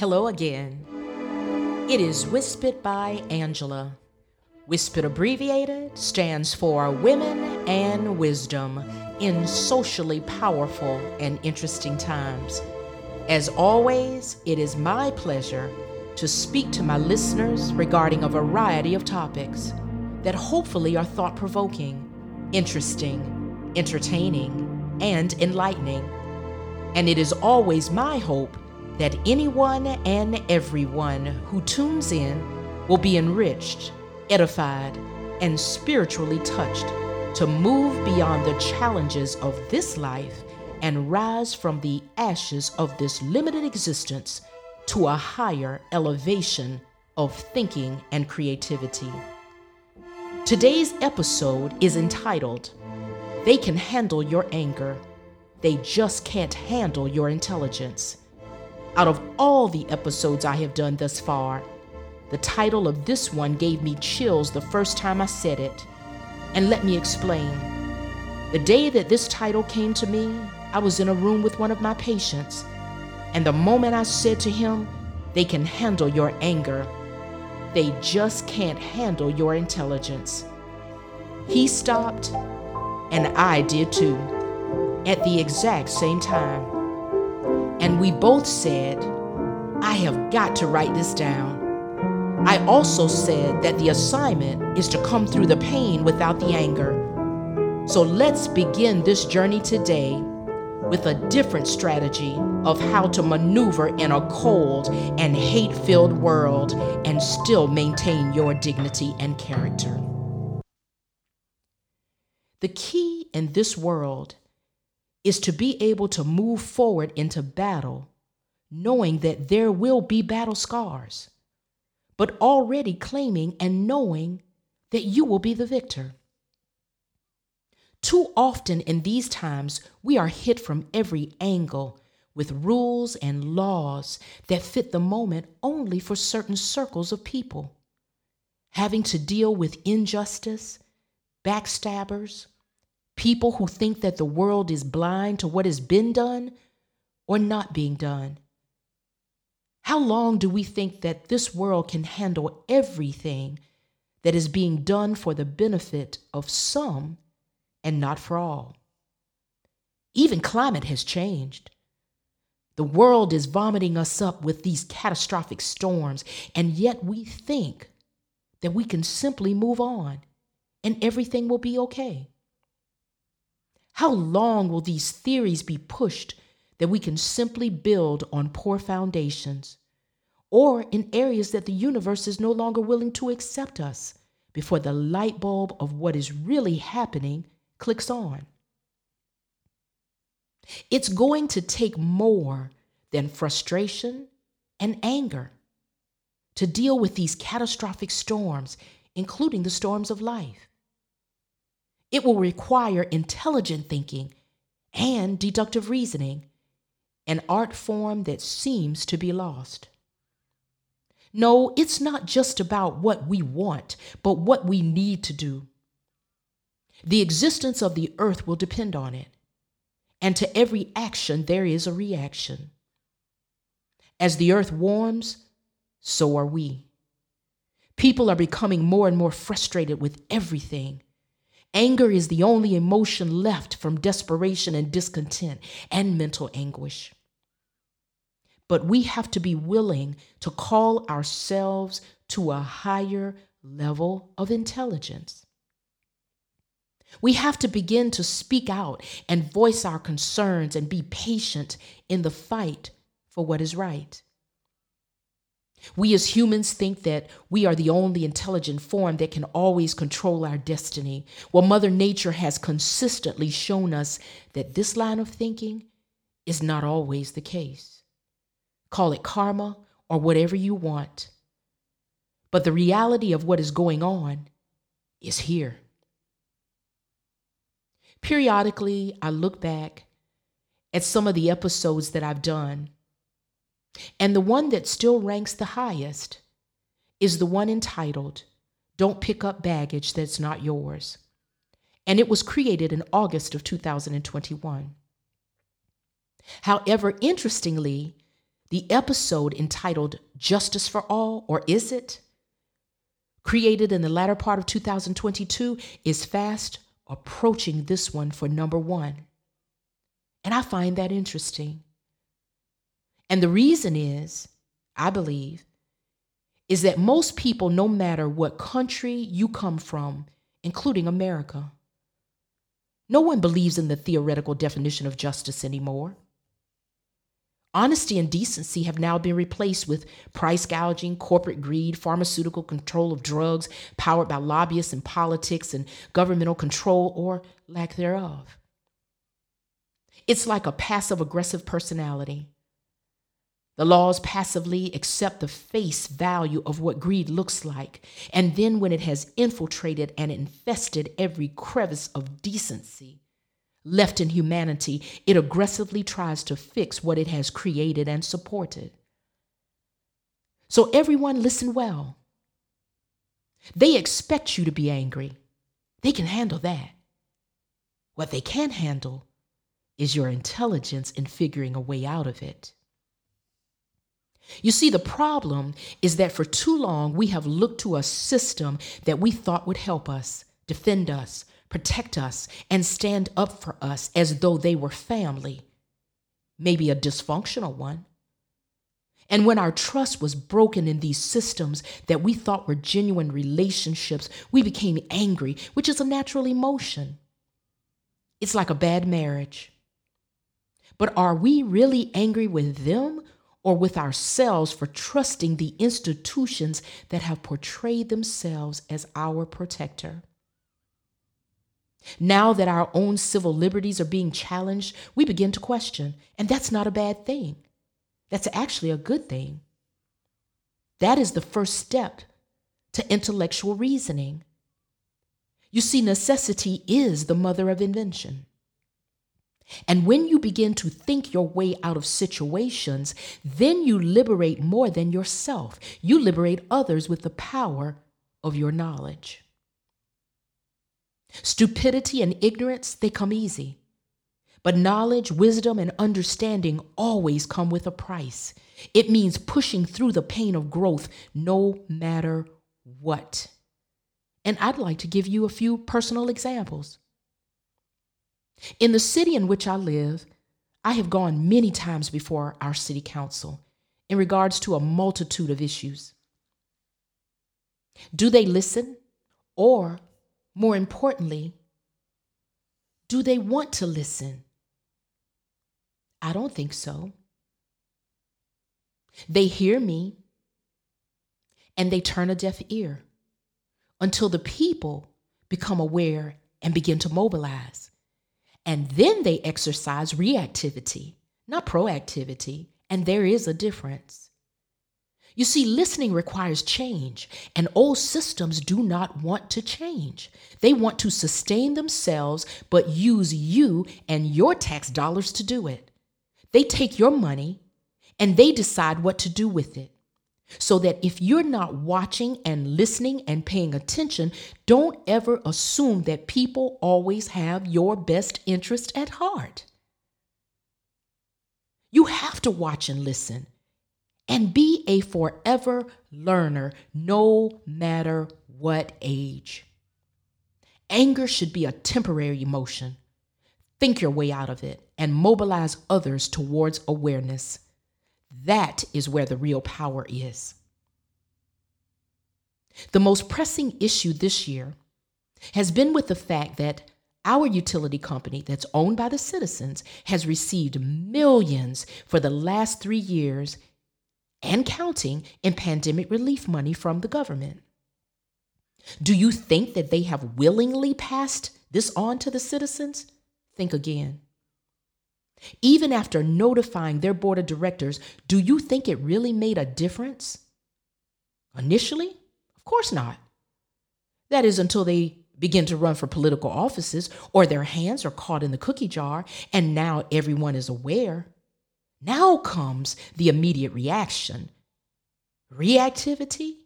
Hello again. It is Wispit by Angela. Wispit abbreviated stands for Women and Wisdom in socially powerful and interesting times. As always, it is my pleasure to speak to my listeners regarding a variety of topics that hopefully are thought provoking, interesting, entertaining, and enlightening. And it is always my hope that anyone and everyone who tunes in will be enriched, edified, and spiritually touched to move beyond the challenges of this life and rise from the ashes of this limited existence to a higher elevation of thinking and creativity. Today's episode is entitled, They Can Handle Your Anger, They Just Can't Handle Your Intelligence. Out of all the episodes I have done thus far, the title of this one gave me chills the first time I said it. And let me explain. The day that this title came to me, I was in a room with one of my patients, and the moment I said to him, They can handle your anger, they just can't handle your intelligence. He stopped, and I did too, at the exact same time. And we both said, I have got to write this down. I also said that the assignment is to come through the pain without the anger. So let's begin this journey today with a different strategy of how to maneuver in a cold and hate filled world and still maintain your dignity and character. The key in this world is to be able to move forward into battle, knowing that there will be battle scars, but already claiming and knowing that you will be the victor. Too often in these times, we are hit from every angle with rules and laws that fit the moment only for certain circles of people. Having to deal with injustice, backstabbers, people who think that the world is blind to what has been done or not being done. How long do we think that this world can handle everything that is being done for the benefit of some and not for all? Even climate has changed. The world is vomiting us up with these catastrophic storms, and yet we think that we can simply move on and everything will be okay. How long will these theories be pushed that we can simply build on poor foundations or in areas that the universe is no longer willing to accept us before the light bulb of what is really happening clicks on? It's going to take more than frustration and anger to deal with these catastrophic storms, including the storms of life. It will require intelligent thinking and deductive reasoning, an art form that seems to be lost. No, it's not just about what we want, but what we need to do. The existence of the earth will depend on it, and to every action there is a reaction. As the earth warms, so are we. People are becoming more and more frustrated with everything Anger is the only emotion left from desperation and discontent and mental anguish. But we have to be willing to call ourselves to a higher level of intelligence. We have to begin to speak out and voice our concerns and be patient in the fight for what is right. We as humans think that we are the only intelligent form that can always control our destiny. Well, Mother Nature has consistently shown us that this line of thinking is not always the case. Call it karma or whatever you want. But the reality of what is going on is here. Periodically, I look back at some of the episodes that I've done and the one that still ranks the highest is the one entitled, Don't Pick Up Baggage That's Not Yours. And it was created in August of 2021. However, interestingly, The episode entitled Justice for All, or Is It? created in the latter part of 2022, is fast approaching this one for number one. And I find that interesting. And the reason is, I believe, is that most people, no matter what country you come from, including America, no one believes in the theoretical definition of justice anymore. Honesty and decency have now been replaced with price gouging, corporate greed, pharmaceutical control of drugs, powered by lobbyists and politics, and governmental control or lack thereof. It's like a passive aggressive personality. The laws passively accept the face value of what greed looks like, and then when it has infiltrated and infested every crevice of decency, Left in humanity, it aggressively tries to fix what it has created and supported. So, everyone, listen well. They expect you to be angry. They can handle that. What they can't handle is your intelligence in figuring a way out of it. You see, the problem is that for too long we have looked to a system that we thought would help us, defend us, protect us, and stand up for us as though they were family, maybe a dysfunctional one. And when our trust was broken in these systems that we thought were genuine relationships, we became angry, which is a natural emotion. It's like a bad marriage. But are we really angry with them or with ourselves for trusting the institutions that have portrayed themselves as our protector? Now that our own civil liberties are being challenged, we begin to question, and that's not a bad thing. That's actually a good thing. That is the first step to intellectual reasoning. You see, necessity is the mother of invention. And when you begin to think your way out of situations, then you liberate more than yourself. You liberate others with the power of your knowledge. Stupidity and ignorance, they come easy. But knowledge, wisdom, and understanding always come with a price. It means pushing through the pain of growth no matter what. And I'd like to give you a few personal examples. In the city in which I live, I have gone many times before our city council in regards to a multitude of issues. Do they listen or more importantly, do they want to listen? I don't think so. They hear me and they turn a deaf ear until the people become aware and begin to mobilize. And then they exercise reactivity, not proactivity. And there is a difference. You see, listening requires change, and old systems do not want to change. They want to sustain themselves, but use you and your tax dollars to do it. They take your money and they decide what to do with it. So that if you're not watching and listening and paying attention, don't ever assume that people always have your best interest at heart. You have to watch and listen and be a forever learner no matter what age. Anger should be a temporary emotion. Think your way out of it and mobilize others towards awareness. That is where the real power is. The most pressing issue this year has been with the fact that our utility company, that's owned by the citizens, has received millions for the last three years and counting in pandemic relief money from the government. Do you think that they have willingly passed this on to the citizens? Think again. Even after notifying their board of directors, do you think it really made a difference? Initially? Of course not. That is until they begin to run for political offices or their hands are caught in the cookie jar and now everyone is aware. Now comes the immediate reaction. Reactivity?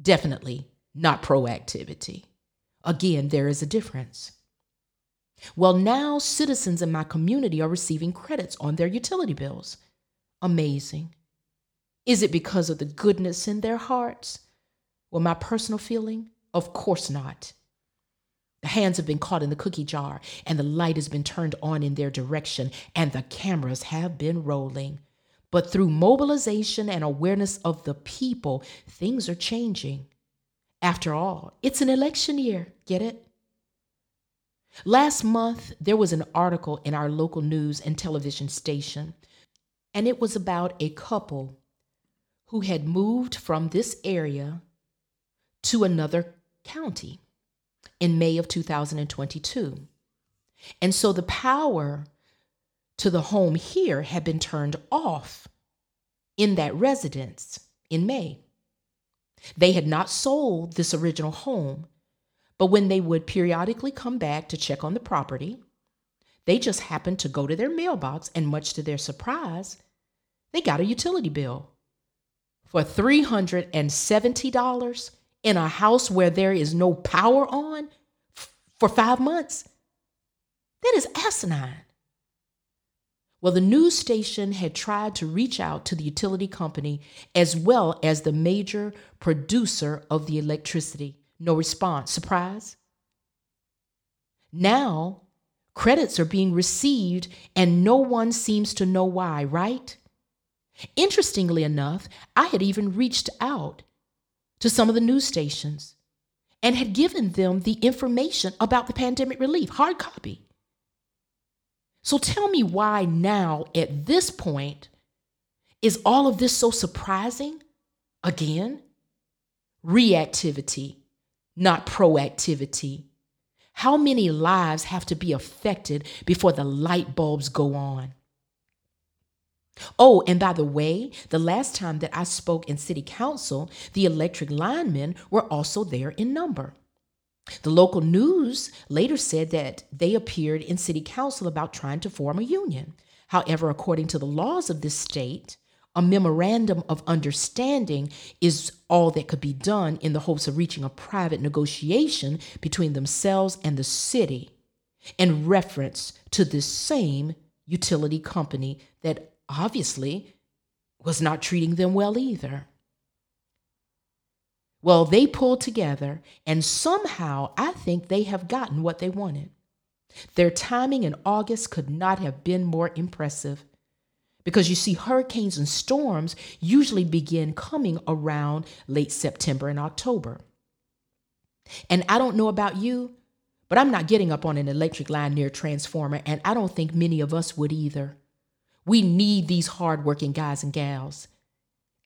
Definitely not proactivity. Again, there is a difference. Well, now citizens in my community are receiving credits on their utility bills. amazing. Is it because of the goodness in their hearts? Well, my personal feeling, of course not. The hands have been caught in the cookie jar, and the light has been turned on in their direction, and the cameras have been rolling. But through mobilization and awareness of the people, things are changing. After all, it's an election year, get it? Last month, there was an article in our local news and television station, and it was about a couple who had moved from this area to another county in May of 2022. And so the power to the home here had been turned off in that residence in May. They had not sold this original home, but when they would periodically come back to check on the property, they just happened to go to their mailbox, and much to their surprise, they got a utility bill for $370 in a house where there is no power on for five months. That is asinine. Well, the news station had tried to reach out to the utility company as well as the major producer of the electricity. No response. Surprise? Now, credits are being received and no one seems to know why, right? Interestingly enough, I had even reached out to some of the news stations and had given them the information about the pandemic relief, hard copy. So tell me why now, at this point, is all of this so surprising? Again, reactivity, not proactivity. How many lives have to be affected before the light bulbs go on? Oh, and by the way, the last time that I spoke in city council, the electric linemen were also there in number. The local news later said that they appeared in city council about trying to form a union. However, according to the laws of this state, a memorandum of understanding is all that could be done in the hopes of reaching a private negotiation between themselves and the city in reference to this same utility company that obviously was not treating them well either. Well, they pulled together, and somehow I think they have gotten what they wanted. Their timing in August could not have been more impressive. Because you see, hurricanes and storms usually begin coming around late September and October. And I don't know about you, but I'm not getting up on an electric line near a transformer, and I don't think many of us would either. We need these hardworking guys and gals.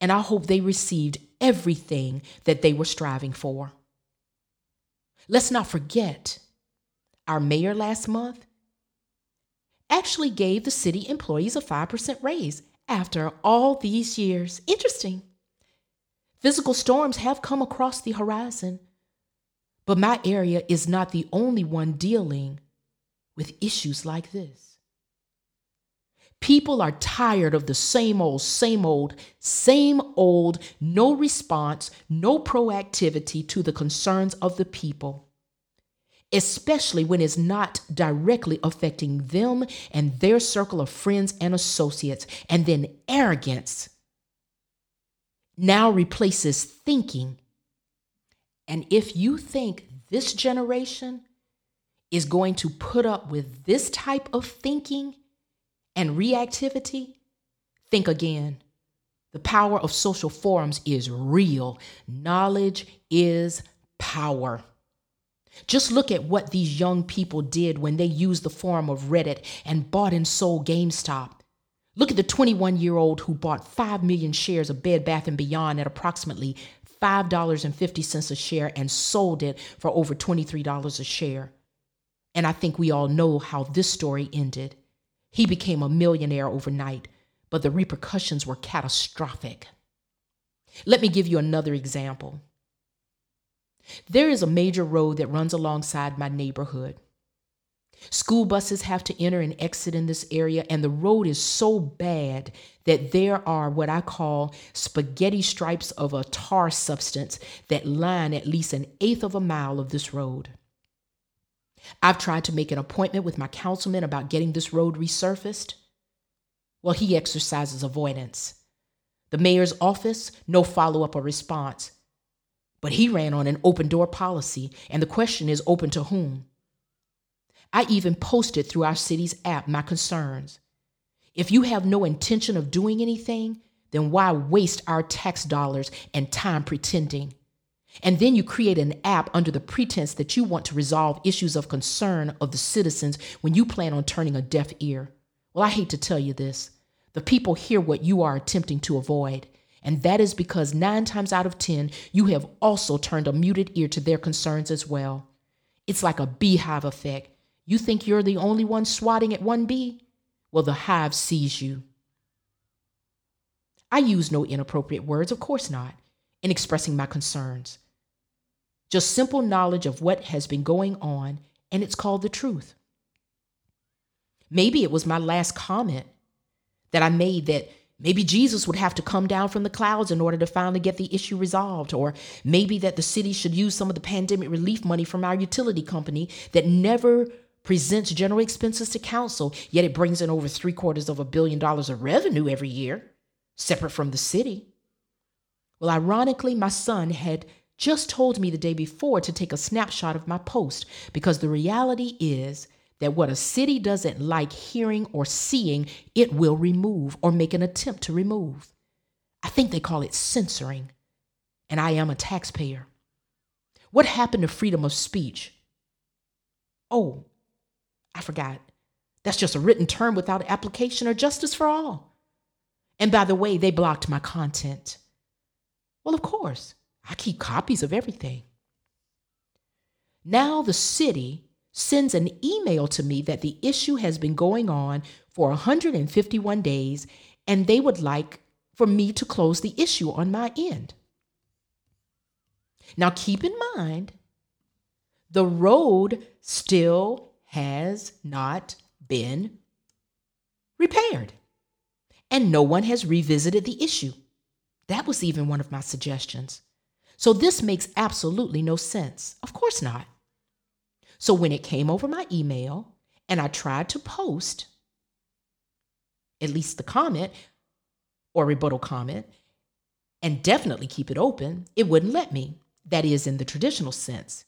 And I hope they received everything that they were striving for. Let's not forget, our mayor last month actually gave the city employees a 5% raise after all these years. Interesting. Physical storms have come across the horizon, but my area is not the only one dealing with issues like this. People are tired of the same old, same old, same old, no response, no proactivity to the concerns of the people, especially when it's not directly affecting them and their circle of friends and associates. And then arrogance now replaces thinking. And if you think this generation is going to put up with this type of thinking, and reactivity, think again. The power of social forums is real. Knowledge is power. Just look at what these young people did when they used the forum of Reddit and bought and sold GameStop. Look at the 21 year old who bought 5 million shares of Bed Bath & Beyond at approximately $5.50 a share and sold it for over $23 a share. And I think we all know how this story ended. He became a millionaire overnight, but the repercussions were catastrophic. Let me give you another example. There is a major road that runs alongside my neighborhood. School buses have to enter and exit in this area, and the road is so bad that there are what I call spaghetti stripes of a tar substance that line at least an eighth of a mile of this road. I've tried to make an appointment with my councilman about getting this road resurfaced. Well, he exercises avoidance. The mayor's office, no follow up or response. But he ran on an open door policy, and the question is open to whom? I even posted through our city's app my concerns. If you have no intention of doing anything, then why waste our tax dollars and time pretending? And then you create an app under the pretense that you want to resolve issues of concern of the citizens when you plan on turning a deaf ear. Well, I hate to tell you this. The people hear what you are attempting to avoid. And that is because nine times out of 10, you have also turned a muted ear to their concerns as well. It's like a beehive effect. You think you're the only one swatting at one bee? Well, the hive sees you. I use no inappropriate words, of course not, in expressing my concerns. Just simple knowledge of what has been going on, and it's called the truth. Maybe it was my last comment that I made that maybe Jesus would have to come down from the clouds in order to finally get the issue resolved, or maybe that the city should use some of the pandemic relief money from our utility company that never presents general expenses to council, yet it brings in over three quarters of a billion dollars of revenue every year, separate from the city. Well, ironically, my son had just told me the day before to take a snapshot of my post because the reality is that what a city doesn't like hearing or seeing, it will remove or make an attempt to remove. I think they call it censoring. And I am a taxpayer. What happened to freedom of speech? Oh, I forgot. That's just a written term without application or justice for all. And by the way, they blocked my content. Well, of course, I keep copies of everything. Now the city sends an email to me that the issue has been going on for 151 days and they would like for me to close the issue on my end. Now, keep in mind, the road still has not been repaired, and no one has revisited the issue. That was even one of my suggestions. So, this makes absolutely no sense. Of course not. So when it came over my email and I tried to post at least the comment or rebuttal comment and definitely keep it open, it wouldn't let me. That is in the traditional sense.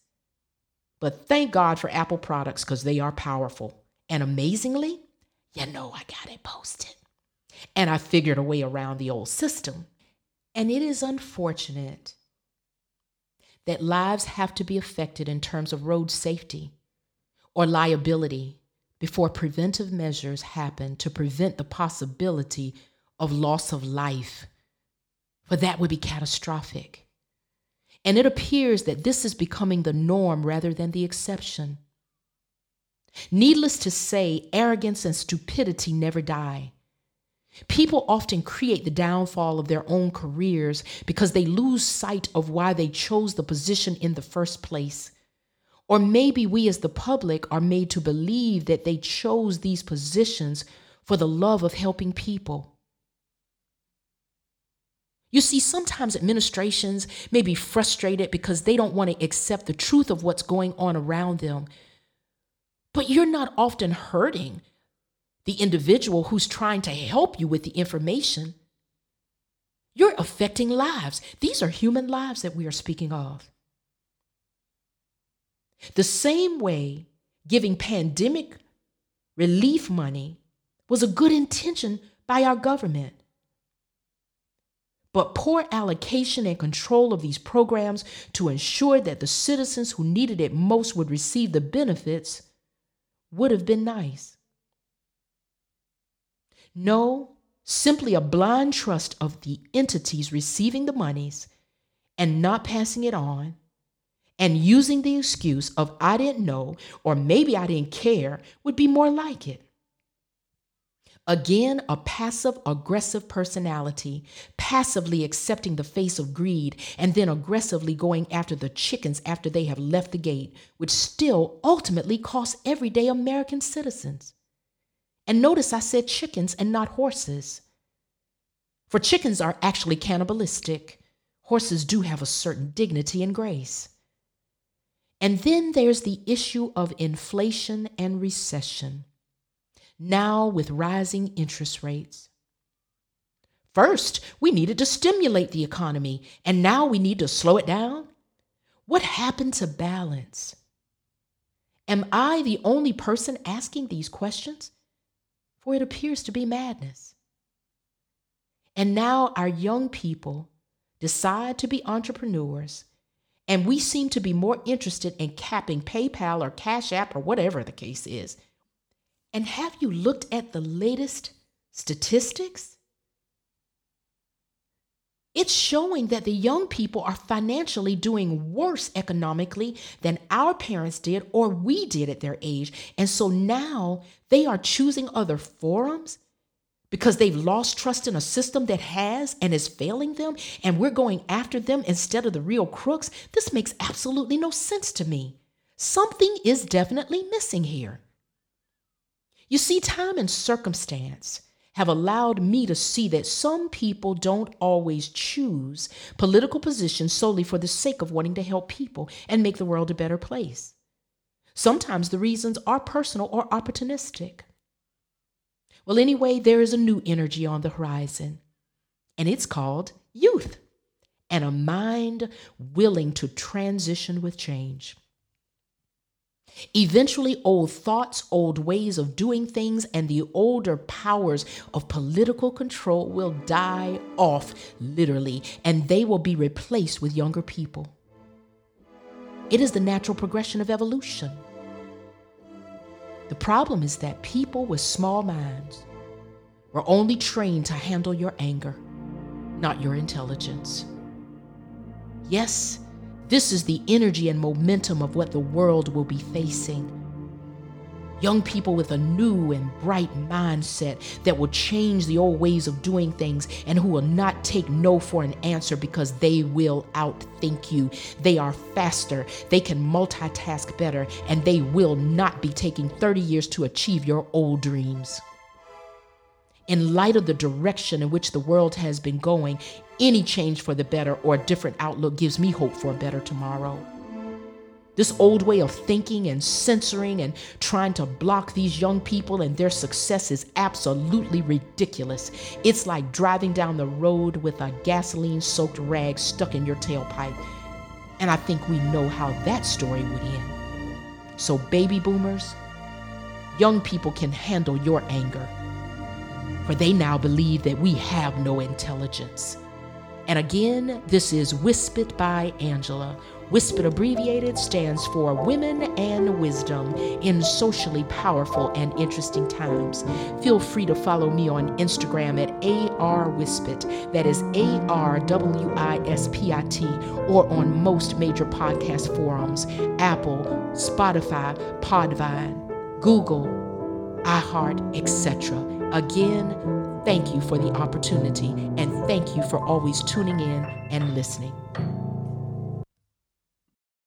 But thank God for Apple products because they are powerful. And amazingly, you know, I got it posted. And I figured a way around the old system. And it is unfortunate that lives have to be affected in terms of road safety or liability before preventive measures happen to prevent the possibility of loss of life, for that would be catastrophic. And it appears that this is becoming the norm rather than the exception. Needless to say, arrogance and stupidity never die. People often create the downfall of their own careers because they lose sight of why they chose the position in the first place. Or maybe we as the public are made to believe that they chose these positions for the love of helping people. You see, sometimes administrations may be frustrated because they don't want to accept the truth of what's going on around them. But you're not often hurting the individual who's trying to help you with the information, you're affecting lives. These are human lives that we are speaking of. The same way giving pandemic relief money was a good intention by our government. But poor allocation and control of these programs to ensure that the citizens who needed it most would receive the benefits would have been nice. No, simply a blind trust of the entities receiving the monies and not passing it on and using the excuse of I didn't know or maybe I didn't care would be more like it. Again, a passive aggressive personality, passively accepting the face of greed and then aggressively going after the chickens after they have left the gate, which still ultimately costs everyday American citizens. And notice I said chickens and not horses. For chickens are actually cannibalistic. Horses do have a certain dignity and grace. And then there's the issue of inflation and recession. now with rising interest rates. First, we needed to stimulate the economy, and now we need to slow it down. What happened to balance? Am I the only person asking these questions? For it appears to be madness. And now our young people decide to be entrepreneurs, and we seem to be more interested in capping PayPal or Cash App or whatever the case is. And have you looked at the latest statistics? It's showing that the young people are financially doing worse economically than our parents did or we did at their age. And so now they are choosing other forums because they've lost trust in a system that has and is failing them, and we're going after them instead of the real crooks. This makes absolutely no sense to me. Something is definitely missing here. You see, time and circumstance have allowed me to see that some people don't always choose political positions solely for the sake of wanting to help people and make the world a better place. Sometimes the reasons are personal or opportunistic. Well, anyway, there is a new energy on the horizon, and it's called youth and a mind willing to transition with change. Eventually, old thoughts, old ways of doing things, and the older powers of political control will die off, literally, and they will be replaced with younger people. It is the natural progression of evolution. The problem is that people with small minds were only trained to handle your anger, not your intelligence. Yes, this is the energy and momentum of what the world will be facing. Young people with a new and bright mindset that will change the old ways of doing things and who will not take no for an answer because they will outthink you. They are faster, they can multitask better, and they will not be taking 30 years to achieve your old dreams. In light of the direction in which the world has been going, any change for the better or a different outlook gives me hope for a better tomorrow. This old way of thinking and censoring and trying to block these young people and their success is absolutely ridiculous. It's like driving down the road with a gasoline soaked rag stuck in your tailpipe. And I think we know how that story would end. So, baby boomers, young people can handle your anger, for they now believe that we have no intelligence. And again, this is Wispit by Angela. Wispit abbreviated stands for Women and Wisdom in Socially Powerful and Interesting Times. Feel free to follow me on Instagram at ARWispit, that is A R W I S P I T, or on most major podcast forums Apple, Spotify, Podbean, Google, iHeart, etc. Again, Thank you for the opportunity and thank you for always tuning in and listening.